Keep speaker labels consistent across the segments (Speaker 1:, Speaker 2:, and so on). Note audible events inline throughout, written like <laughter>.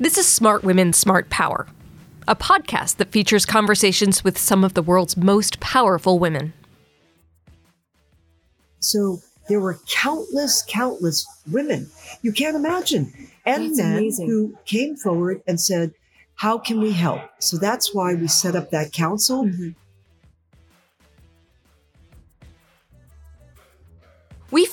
Speaker 1: This is Smart Women, Smart Power, a podcast that features conversations with some of the world's most powerful women.
Speaker 2: So there were countless, countless women. You can't imagine. And
Speaker 1: That's
Speaker 2: men
Speaker 1: amazing.
Speaker 2: who came forward and said, How can we help? So that's why we set up that council.
Speaker 1: We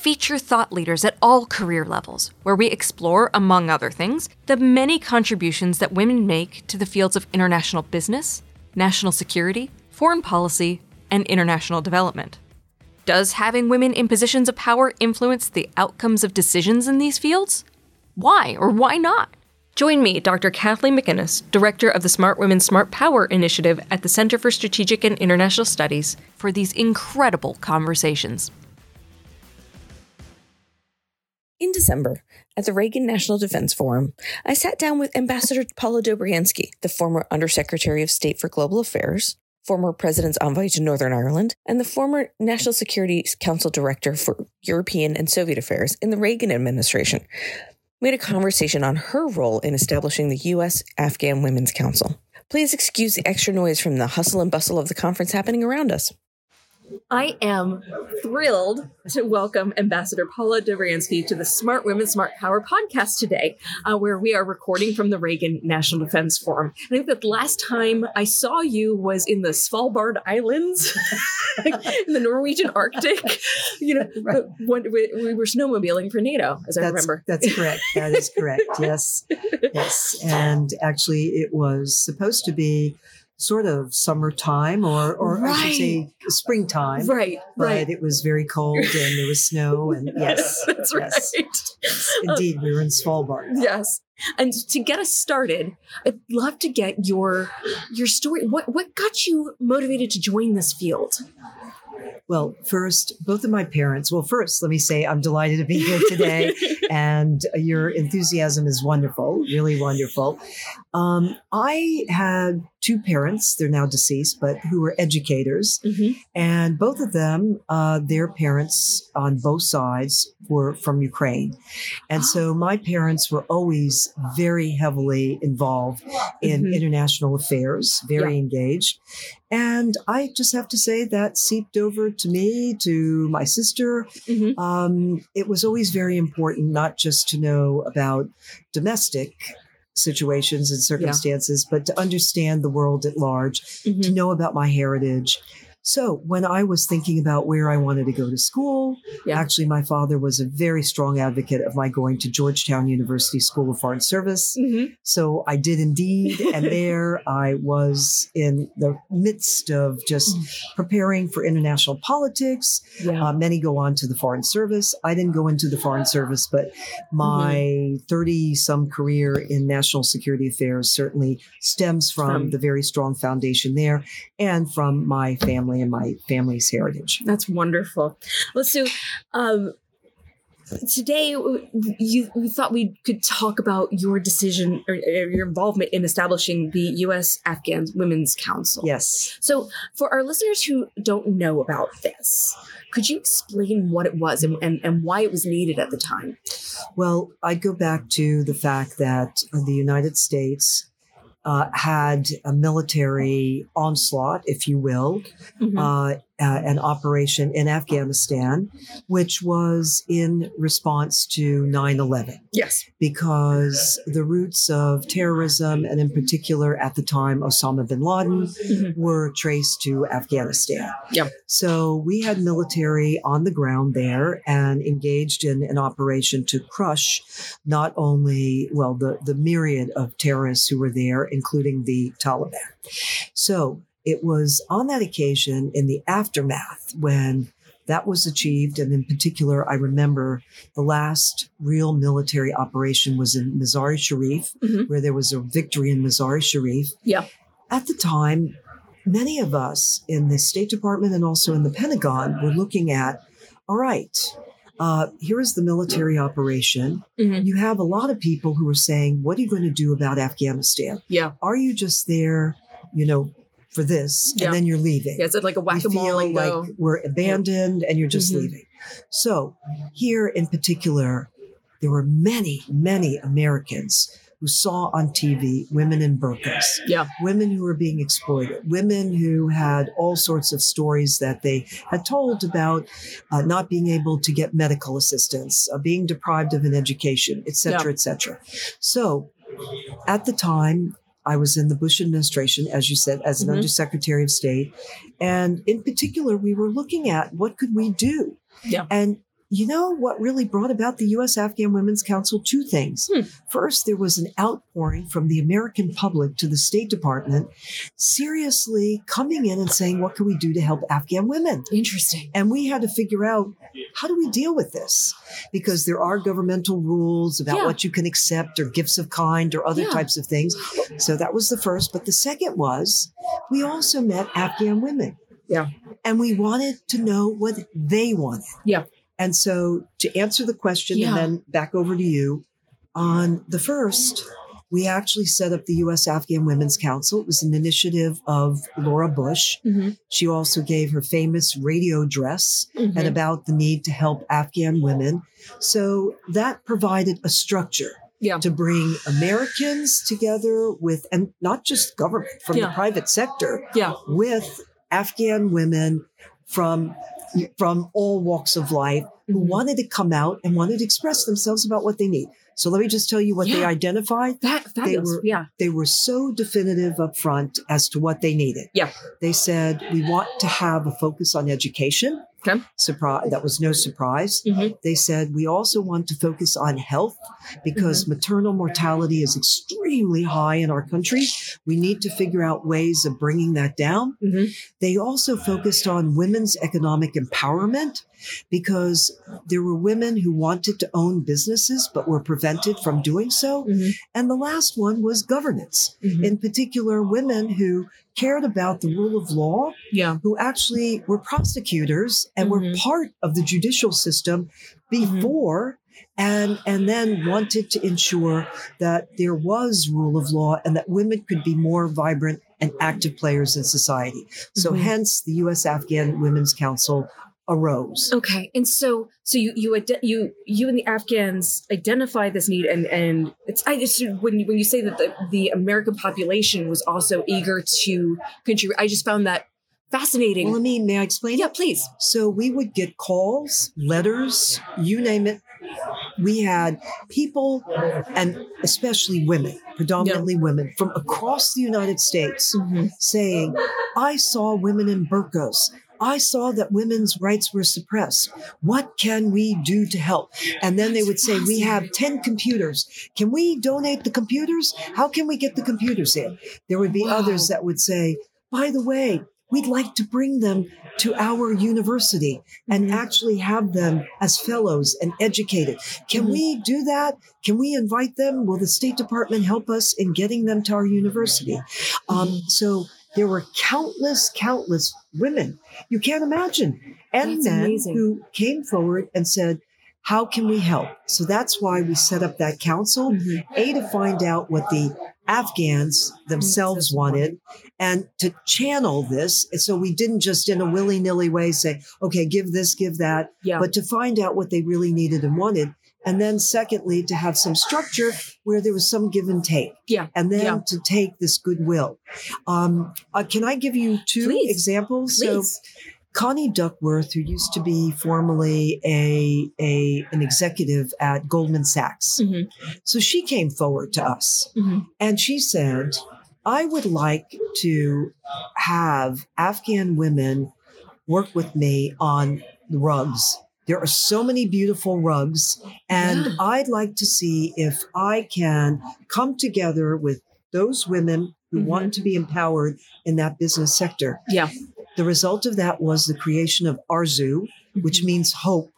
Speaker 1: feature thought leaders at all career levels, where we explore, among other things, the many contributions that women make to the fields of international business, national security, foreign policy, and international development. Does having women in positions of power influence the outcomes of decisions in these fields? Why or why not? Join me, Dr. Kathleen McInnis, Director of the Smart Women Smart Power Initiative at the Center for Strategic and International Studies, for these incredible conversations.
Speaker 3: In December, at the Reagan National Defense Forum, I sat down with Ambassador Paula Dobriansky, the former Undersecretary of State for Global Affairs, former President's Envoy to Northern Ireland, and the former National Security Council Director for European and Soviet Affairs in the Reagan administration. We had a conversation on her role in establishing the U.S. Afghan Women's Council. Please excuse the extra noise from the hustle and bustle of the conference happening around us. I am thrilled to welcome Ambassador Paula Dobriansky to the Smart Women, Smart Power podcast today, uh, where we are recording from the Reagan National Defense Forum. I think that the last time I saw you was in the Svalbard Islands, <laughs> in the Norwegian Arctic. <laughs> You know,
Speaker 2: Right.
Speaker 3: when we, we were snowmobiling for NATO, as I remember.
Speaker 2: that's correct. That is correct. Yes. <laughs> Yes. And actually, it was supposed to be sort of summertime or, or I should say springtime.
Speaker 3: Right,
Speaker 2: But
Speaker 3: right.
Speaker 2: it was very cold and there was snow. <laughs> And yes.
Speaker 3: That's
Speaker 2: yes,
Speaker 3: right.
Speaker 2: yes, indeed, we were in Svalbard.
Speaker 3: Yes. And to get us started, I'd love to get your your story. What what got you motivated to join this field?
Speaker 2: Well, first, both of my parents. Well, first, let me say I'm delighted to be here today, <laughs> and your enthusiasm is wonderful, really wonderful. Um, I had two parents; they're now deceased, but who were educators,
Speaker 3: Mhm.
Speaker 2: and both of them, uh, their parents on both sides were from Ukraine, and so <gasps> my parents were always very heavily involved in
Speaker 3: Mhm.
Speaker 2: international affairs, very engaged. And I just have to say that seeped over to me, to my sister.
Speaker 3: Mhm.
Speaker 2: Um, it was always very important not just to know about domestic situations and circumstances, but to understand the world at large, to
Speaker 3: Mhm.
Speaker 2: know about my heritage. So when I was thinking about where I wanted to go to school,
Speaker 3: Yeah.
Speaker 2: actually, my father was a very strong advocate of my going to Georgetown University School of Foreign Service.
Speaker 3: Mhm.
Speaker 2: So I did indeed. And <laughs> there I was in the midst of just preparing for international politics.
Speaker 3: Yeah.
Speaker 2: Uh, many go on to the Foreign Service. I didn't go into the Foreign Service, but my 30 some career in national security affairs certainly stems from,
Speaker 3: From-
Speaker 2: the very strong foundation there and from my family and my family's heritage.
Speaker 3: That's wonderful. Well, so um, today you we thought we could talk about your decision or, your involvement in establishing the U.S. Afghan Women's Council.
Speaker 2: Yes.
Speaker 3: So, for our listeners who don't know about this, could you explain what it was and, and, and why it was needed at the time?
Speaker 2: Well, I go back to the fact that the United States uh, had a military onslaught, if you will,
Speaker 3: Mhm.
Speaker 2: uh, uh, an operation in Afghanistan, which was in response to 9 11
Speaker 3: yes.
Speaker 2: because the roots of terrorism, and in particular at the time, Osama bin Laden,
Speaker 3: Mhm.
Speaker 2: were traced to Afghanistan.
Speaker 3: Yeah.
Speaker 2: So we had military on the ground there and engaged in an operation to crush not only, well, the, the myriad of terrorists who were there, including the Taliban. So it was on that occasion in the aftermath when that was achieved. And in particular, I remember the last real military operation was in Mazar-e Sharif,
Speaker 3: Mhm.
Speaker 2: where there was a victory in Mazar-e Sharif.
Speaker 3: Yeah.
Speaker 2: At the time, many of us in the State Department and also in the Pentagon were looking at, all right, uh, here is the military operation.
Speaker 3: Mhm.
Speaker 2: You have a lot of people who are saying, what are you going to do about Afghanistan?
Speaker 3: Yeah.
Speaker 2: Are you just there, you know, for this
Speaker 3: Yeah.
Speaker 2: and then you're leaving?
Speaker 3: Yeah, it's like a
Speaker 2: we
Speaker 3: whack a mole
Speaker 2: feel like
Speaker 3: go.
Speaker 2: we're abandoned and you're just
Speaker 3: Mhm.
Speaker 2: leaving. So, here in particular, there were many, many Americans who saw on TV women in burqas,
Speaker 1: Yeah.
Speaker 2: women who were being exploited, women who had all sorts of stories that they had told about uh, not being able to get medical assistance, uh, being deprived of an education, et cetera, et cetera. So at the time, I was in the Bush administration, as you said, as an
Speaker 1: Mhm.
Speaker 2: undersecretary of state. And in particular, we were looking at what could we do?
Speaker 1: Yeah.
Speaker 2: And you know what really brought about the U.S. Afghan Women's Council? Two things.
Speaker 1: Hmm.
Speaker 2: First, there was an outpouring from the American public to the State Department, seriously coming in and saying, what can we do to help Afghan women?
Speaker 1: Interesting.
Speaker 2: And we had to figure out how do we deal with this? Because there are governmental rules about
Speaker 1: Yeah.
Speaker 2: what you can accept or gifts of kind or other
Speaker 1: Yeah.
Speaker 2: types of things. So that was the first. But the second was we also met Afghan women.
Speaker 1: Yeah.
Speaker 2: And we wanted to know what they wanted.
Speaker 1: Yeah.
Speaker 2: And so to answer the question
Speaker 1: Yeah.
Speaker 2: and then back over to you, on the first, we actually set up the U.S. Afghan Women's Council. It was an initiative of Laura Bush.
Speaker 1: Mhm.
Speaker 2: She also gave her famous radio address
Speaker 1: Mhm.
Speaker 2: and about the need to help Afghan women. So that provided a structure
Speaker 1: Yeah.
Speaker 2: to bring Americans together with, and not just government, from
Speaker 1: Yeah.
Speaker 2: the private sector,
Speaker 1: Yeah.
Speaker 2: with Afghan women from from all walks of life who
Speaker 1: Mhm.
Speaker 2: wanted to come out and wanted to express themselves about what they need. So let me just tell you what they identified.
Speaker 1: That fabulous.
Speaker 2: were-
Speaker 1: yeah.
Speaker 2: They were so definitive up front as to what they needed.
Speaker 1: Yeah.
Speaker 2: They said, we want to have a focus on education.
Speaker 1: Okay.
Speaker 2: Surprise. That was no surprise.
Speaker 1: Mhm.
Speaker 2: They said, we also want to focus on health because
Speaker 1: Mm-hmm.
Speaker 2: maternal mortality is extremely high in our country. We need to figure out ways of bringing that down.
Speaker 1: Mhm.
Speaker 2: They also focused on women's economic empowerment because there were women who wanted to own businesses but were prevented from doing so.
Speaker 1: Mhm.
Speaker 2: And the last one was governance,
Speaker 1: Mhm.
Speaker 2: in particular, women who cared about the rule of law,
Speaker 1: Yeah.
Speaker 2: who actually were prosecutors and were
Speaker 1: Mhm.
Speaker 2: part of the judicial system before. And, and then wanted to ensure that there was rule of law and that women could be more vibrant and active players in society. So
Speaker 1: Mhm.
Speaker 2: hence the U.S. Afghan Women's Council arose.
Speaker 1: Okay, and so so you you ide- you you and the Afghans identify this need, and and it's I just when you, when you say that the the American population was also eager to contribute, I just found that fascinating.
Speaker 2: Well, I mean, may I explain?
Speaker 1: yeah, please.
Speaker 2: So we would get calls, letters, you name it. We had people, and especially women, predominantly women from across the United States mm-hmm. saying, I saw women in burqas. I saw that women's rights were suppressed. What can we do to help? And then they would say, We have 10 computers. Can we donate the computers? How can we get the computers in? There would be
Speaker 1: Wow.
Speaker 2: others that would say, By the way, we'd like to bring them to our university and
Speaker 1: Mhm.
Speaker 2: actually have them as fellows and educated. Can
Speaker 1: Mhm.
Speaker 2: we do that? Can we invite them? Will the State Department help us in getting them to our university? Um,
Speaker 1: Mhm.
Speaker 2: so there were countless, countless women you can't imagine, and
Speaker 1: That's
Speaker 2: men
Speaker 1: amazing.
Speaker 2: who came forward and said, "How can we help?" So that's why we set up that council.
Speaker 1: Mhm.
Speaker 2: A to find out what the Afghans themselves
Speaker 1: Themselves
Speaker 2: wanted and to channel this. So we didn't just in a willy nilly way say, okay, give this, give that,
Speaker 1: Yeah.
Speaker 2: but to find out what they really needed and wanted. And then secondly, to have some structure where there was some give and take.
Speaker 1: Yeah.
Speaker 2: And then
Speaker 1: Yeah.
Speaker 2: to take this goodwill. Um, uh, can I give you two
Speaker 1: Please.
Speaker 2: examples?
Speaker 1: Please.
Speaker 2: So Connie Duckworth, who used to be formerly a, a an executive at Goldman Sachs,
Speaker 1: Mhm.
Speaker 2: so she came forward to us
Speaker 1: Mhm.
Speaker 2: and she said, I would like to have Afghan women work with me on the rugs. There are so many beautiful rugs, and
Speaker 1: Yeah.
Speaker 2: I'd like to see if I can come together with those women who
Speaker 1: Mhm.
Speaker 2: want to be empowered in that business sector.
Speaker 1: Yeah.
Speaker 2: The result of that was the creation of Arzu,
Speaker 1: Mm-hmm.
Speaker 2: which means hope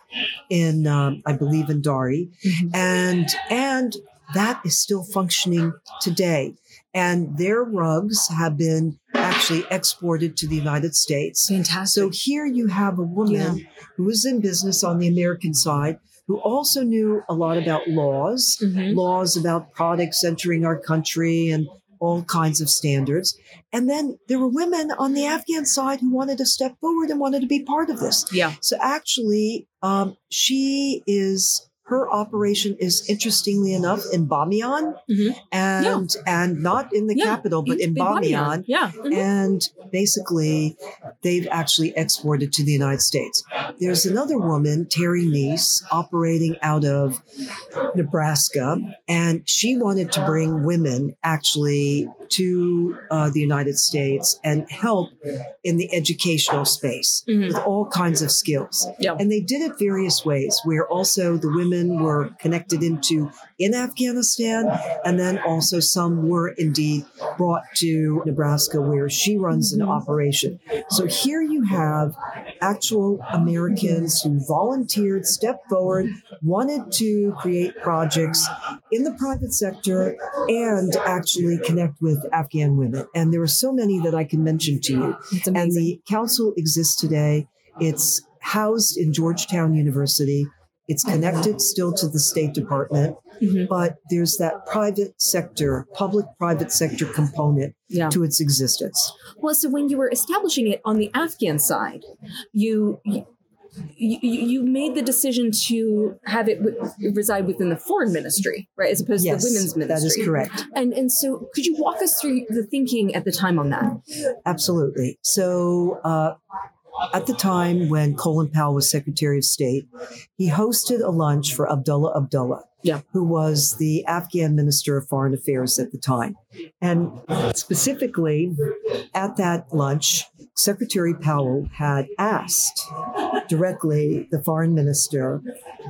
Speaker 2: in, um, I believe, in Dari
Speaker 1: Mhm.
Speaker 2: and and that is still functioning today and their rugs have been actually exported to the united states
Speaker 1: fantastic.
Speaker 2: so here you have a woman who was in business on the american side who also knew a lot about laws
Speaker 1: Mhm.
Speaker 2: laws about products entering our country and all kinds of standards and then there were women on the afghan side who wanted to step forward and wanted to be part of this
Speaker 1: yeah.
Speaker 2: so actually, um, she is her operation is interestingly enough in Bamiyan
Speaker 1: Mhm.
Speaker 2: and and not in the
Speaker 1: Yeah,
Speaker 2: capital, but in Bamiyan.
Speaker 1: Yeah. Mhm.
Speaker 2: And basically, they've actually exported to the United States. There's another woman, Terry Neese, operating out of Nebraska, and she wanted to bring women actually to uh, the United States and help in the educational space
Speaker 1: Mhm.
Speaker 2: with all kinds of skills.
Speaker 1: Yeah.
Speaker 2: And they did it various ways, where also the women were connected into in Afghanistan, and then also some were indeed brought to Nebraska, where she runs an operation. So here you have actual Americans who volunteered, stepped forward, wanted to create projects in the private sector and actually connect with Afghan women. And there are so many that I can mention to you. And the council exists today. It's housed in Georgetown University. It's connected still to the State Department,
Speaker 1: Mhm.
Speaker 2: but there's that private sector, public private sector component
Speaker 1: yeah.
Speaker 2: to its existence.
Speaker 1: Well, so when you were establishing it on the Afghan side, you. you you, you made the decision to have it w- reside within the foreign ministry, right, as opposed
Speaker 2: yes,
Speaker 1: to the women's ministry.
Speaker 2: that is correct.
Speaker 1: And and so, could you walk us through the thinking at the time on that?
Speaker 2: Absolutely. So, uh, at the time when Colin Powell was Secretary of State, he hosted a lunch for Abdullah Abdullah,
Speaker 1: Yeah.
Speaker 2: who was the Afghan Minister of Foreign Affairs at the time. And specifically at that lunch, Secretary Powell had asked directly the foreign minister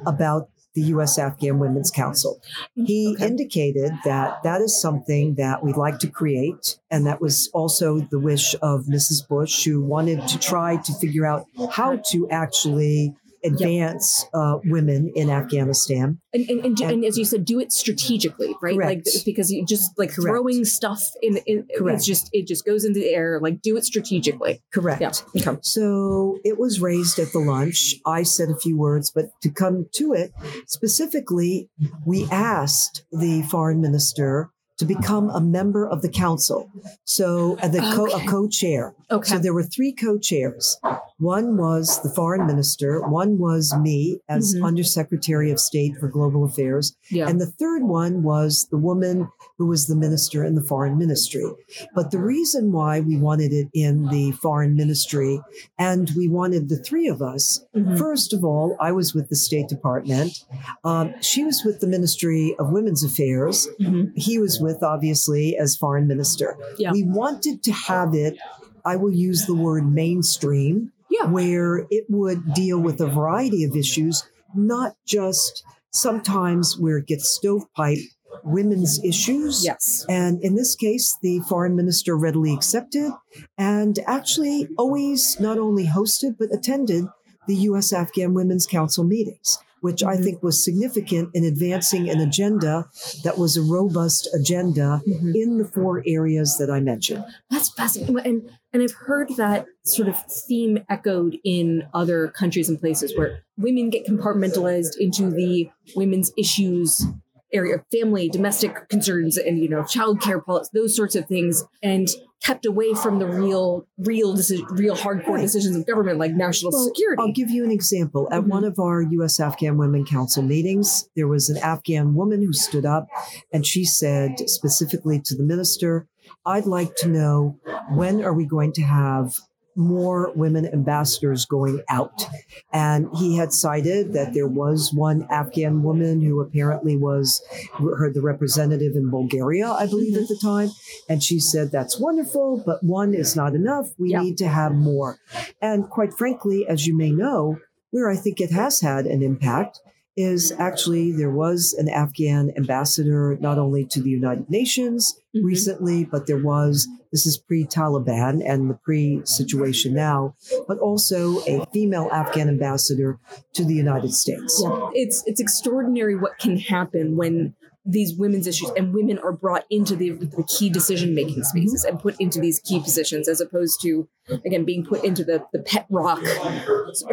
Speaker 2: about the U.S. Afghan Women's Council. He
Speaker 1: Okay.
Speaker 2: indicated that that is something that we'd like to create. And that was also the wish of Mrs. Bush, who wanted to try to figure out how to actually advance uh, women in Afghanistan.
Speaker 1: And and, and,
Speaker 2: And-
Speaker 1: and as you said, do it strategically, right?
Speaker 2: Correct.
Speaker 1: Like because you just like
Speaker 2: Correct.
Speaker 1: throwing stuff in, in it's just it just goes into the air. Like do it strategically.
Speaker 2: Correct.
Speaker 1: Yeah. Okay.
Speaker 2: So it was raised at the lunch. I said a few words, but to come to it, specifically, we asked the foreign minister to become a member of the council. So uh, the co- a co-chair.
Speaker 1: Okay.
Speaker 2: So there were three co-chairs. One was the foreign minister. One was me as
Speaker 1: Mhm.
Speaker 2: undersecretary of state for global affairs.
Speaker 1: yeah.
Speaker 2: And the third one was the woman who was the minister in the foreign ministry. But the reason why we wanted it in the foreign ministry and we wanted the three of us,
Speaker 1: Mhm.
Speaker 2: first of all, I was with the State Department. Um, she was with the Ministry of Women's Affairs.
Speaker 1: Mhm.
Speaker 2: He was with, obviously, as foreign minister.
Speaker 1: Yeah.
Speaker 2: We wanted to have it, I will use the word mainstream,
Speaker 1: Yeah.
Speaker 2: where it would deal with a variety of issues, not just sometimes where it gets stovepiped women's issues.
Speaker 1: Yes.
Speaker 2: And in this case, the foreign minister readily accepted and actually always not only hosted, but attended the U.S. Afghan Women's Council meetings, which I
Speaker 1: Mhm.
Speaker 2: think was significant in advancing an agenda that was a robust agenda
Speaker 1: Mhm.
Speaker 2: in the four areas that I mentioned.
Speaker 1: That's fascinating. And and I've heard that sort of theme echoed in other countries and places where women get compartmentalized into the women's issues area, of family, domestic concerns, and you know, childcare policy, those sorts of things, and kept away from the real, real real hardcore decisions of government like national
Speaker 2: Well,
Speaker 1: security.
Speaker 2: I'll give you an example. At
Speaker 1: Mhm.
Speaker 2: one of our U.S. Afghan Women Council meetings, there was an Afghan woman who stood up and she said specifically to the minister, I'd like to know when are we going to have more women ambassadors going out? And he had cited that there was one Afghan woman who apparently was her the representative in Bulgaria, I believe at the mm-hmm. time. And she said, That's wonderful, but one is not enough. We
Speaker 1: Yeah.
Speaker 2: need to have more. And quite frankly, as you may know, where I think it has had an impact is actually there was an Afghan ambassador not only to the United Nations
Speaker 1: Mhm.
Speaker 2: recently, but there was, this is pre Taliban and the pre situation now, but also a female Afghan ambassador to the United States.
Speaker 1: Yeah. It's it's extraordinary what can happen when these women's issues and women are brought into the, the key decision making spaces and put into these key positions as opposed to again being put into the, the pet rock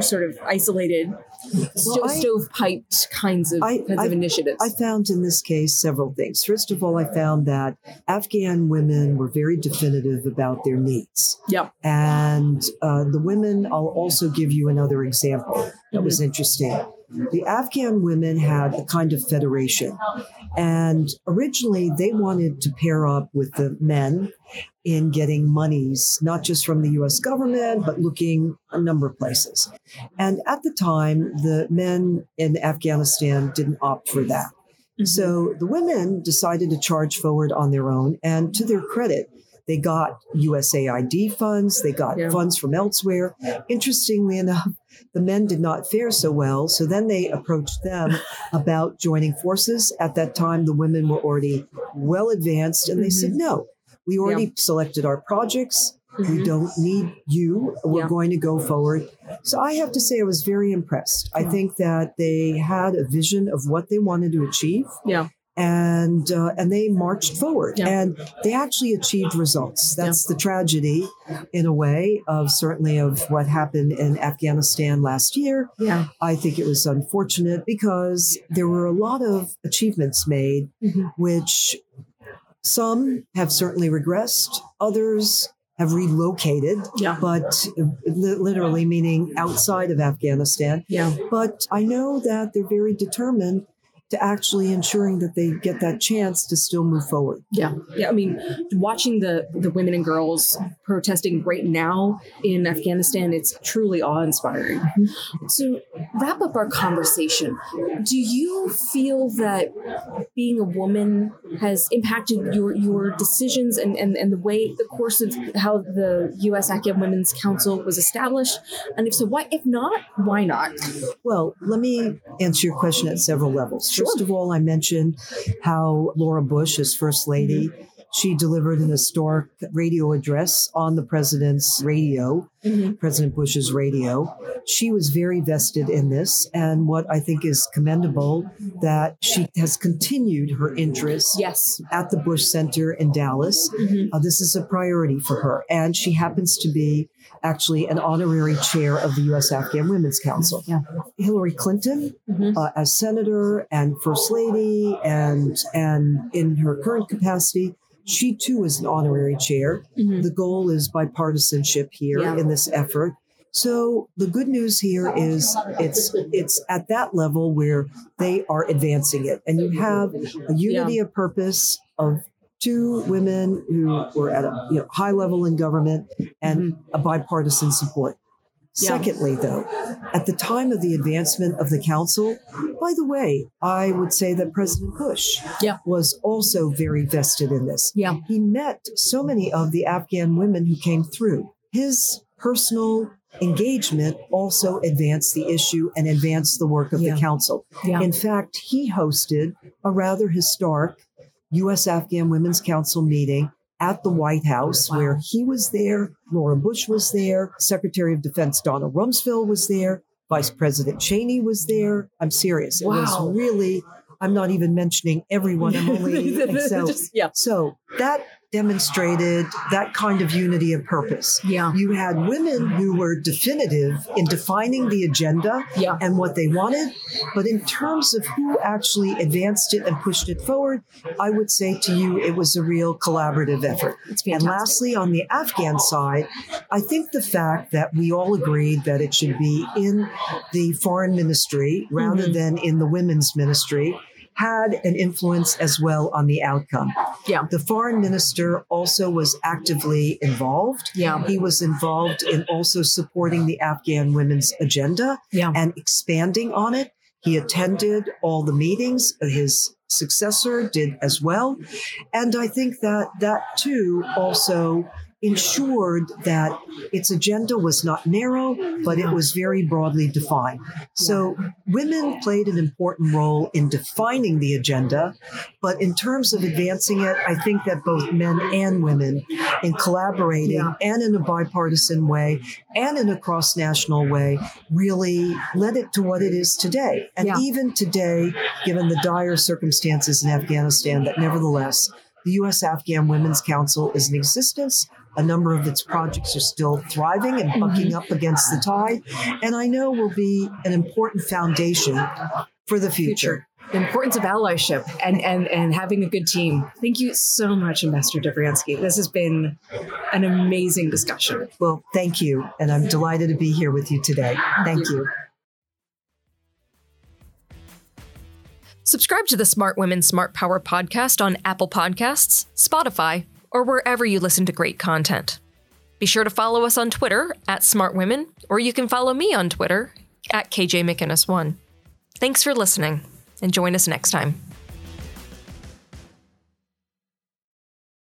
Speaker 1: sort of isolated sto- stovepiped kinds of
Speaker 2: I-
Speaker 1: kinds
Speaker 2: I-
Speaker 1: of initiatives
Speaker 2: I found in this case several things. First of all, I found that Afghan women were very definitive about their needs.
Speaker 1: yeah
Speaker 2: And uh, the women, I'll also give you another example that was interesting. the Afghan women had a kind of federation. And originally, they wanted to pair up with the men in getting monies, not just from the US government, but looking a number of places. And at the time, the men in Afghanistan didn't opt for that. Mm-hmm. So the women decided to charge forward on their own. And to their credit, they got USAID funds, they got yeah. funds from elsewhere. Interestingly enough, the men did not fare so well. So then they approached them <laughs> about joining forces. At that time, the women were already well advanced and they mm-hmm. said, no, we already yeah. selected our projects. Mm-hmm. We don't need you. We're yeah. going to go forward. So I have to say, I was very impressed. I think that they had a vision of what they wanted to achieve.
Speaker 3: Yeah
Speaker 2: and uh, and they marched forward yeah. and they actually achieved results that's yeah. the tragedy in a way of certainly of what happened in afghanistan last year
Speaker 3: yeah
Speaker 2: i think it was unfortunate because there were a lot of achievements made mm-hmm. which some have certainly regressed others have relocated,
Speaker 3: yeah.
Speaker 2: but literally meaning outside of Afghanistan.
Speaker 3: Yeah.
Speaker 2: But I know that they're very determined to actually ensuring that they get that chance to still move forward.
Speaker 3: Yeah. Yeah. I mean, watching the, the women and girls protesting right now in Afghanistan, it's truly awe inspiring. Mm-hmm. So, wrap up our conversation. Do you feel that being a woman has impacted your, your decisions and, and, and the way, the course of how the U.S. Afghan Women's Council was established? And if so, why? If not, why not?
Speaker 2: Well, let me answer your question at several levels. First of all, I mentioned how Laura Bush, as First Lady, mm-hmm. She delivered an historic radio address on the president's radio, mm-hmm. President Bush's radio. She was very vested in this, and what I think is commendable that she has continued her interest
Speaker 3: yes.
Speaker 2: at the Bush Center in Dallas. Mm-hmm. Uh, this is a priority for her, and she happens to be actually an honorary chair of the U.S. Afghan Women's Council.
Speaker 3: Yeah.
Speaker 2: Hillary Clinton, mm-hmm. uh, as senator and first lady, and and in her current capacity, she too is an honorary chair. Mm-hmm. The goal is bipartisanship here yeah. in this effort. So the good news here is it's it's at that level where they are advancing it, and you have a unity yeah. of purpose of two women who were at a you know, high level in government and mm-hmm. a bipartisan support. Yeah. Secondly, though, at the time of the advancement of the council, by the way, I would say that President Bush
Speaker 3: yeah.
Speaker 2: was also very vested in this.
Speaker 3: Yeah.
Speaker 2: He met so many of the Afghan women who came through. His personal engagement also advanced the issue and advanced the work of yeah. the council.
Speaker 3: Yeah.
Speaker 2: In fact, he hosted a rather historic U.S. Afghan Women's Council meeting at the White House, wow. where he was there, Laura Bush was there, Secretary of Defense Donald Rumsfeld was there, Vice President Cheney was there. I'm serious. It
Speaker 3: wow.
Speaker 2: was really, I'm not even mentioning everyone. I'm <laughs> only,
Speaker 3: Just, <laughs> yeah.
Speaker 2: so that demonstrated that kind of unity of purpose.
Speaker 3: Yeah.
Speaker 2: You had women who were definitive in defining the agenda
Speaker 3: yeah.
Speaker 2: and what they wanted, but in terms of who actually advanced it and pushed it forward, I would say to you it was a real collaborative effort.
Speaker 3: And
Speaker 2: lastly, on the Afghan side, I think the fact that we all agreed that it should be in the foreign ministry rather mm-hmm. than in the women's ministry had an influence as well on the outcome.
Speaker 3: Yeah.
Speaker 2: The foreign minister also was actively involved.
Speaker 3: Yeah.
Speaker 2: He was involved in also supporting the Afghan women's agenda
Speaker 3: yeah.
Speaker 2: and expanding on it. He attended all the meetings. His successor did as well. And I think that that too also ensured that its agenda was not narrow, but it was very broadly defined. So women played an important role in defining the agenda, but in terms of advancing it, I think that both men and women, in collaborating yeah. and in a bipartisan way and in a cross national way, really led it to what it is today. And
Speaker 3: yeah.
Speaker 2: even today, given the dire circumstances in Afghanistan, that nevertheless, the U.S. Afghan Women's Council is in existence. A number of its projects are still thriving and bucking mm-hmm. up against the tide, and I know will be an important foundation for the future.
Speaker 3: future. The importance of allyship and, and, and having a good team. Thank you so much, Ambassador Dobriansky. This has been an amazing discussion.
Speaker 2: Well, thank you. And I'm delighted to be here with you today. Thank, thank you. you.
Speaker 1: Subscribe to the Smart Women Smart Power podcast on Apple Podcasts, Spotify, or wherever you listen to great content. Be sure to follow us on Twitter at Smart Women, or you can follow me on Twitter at KJ McInnis1. Thanks for listening, and join us next time.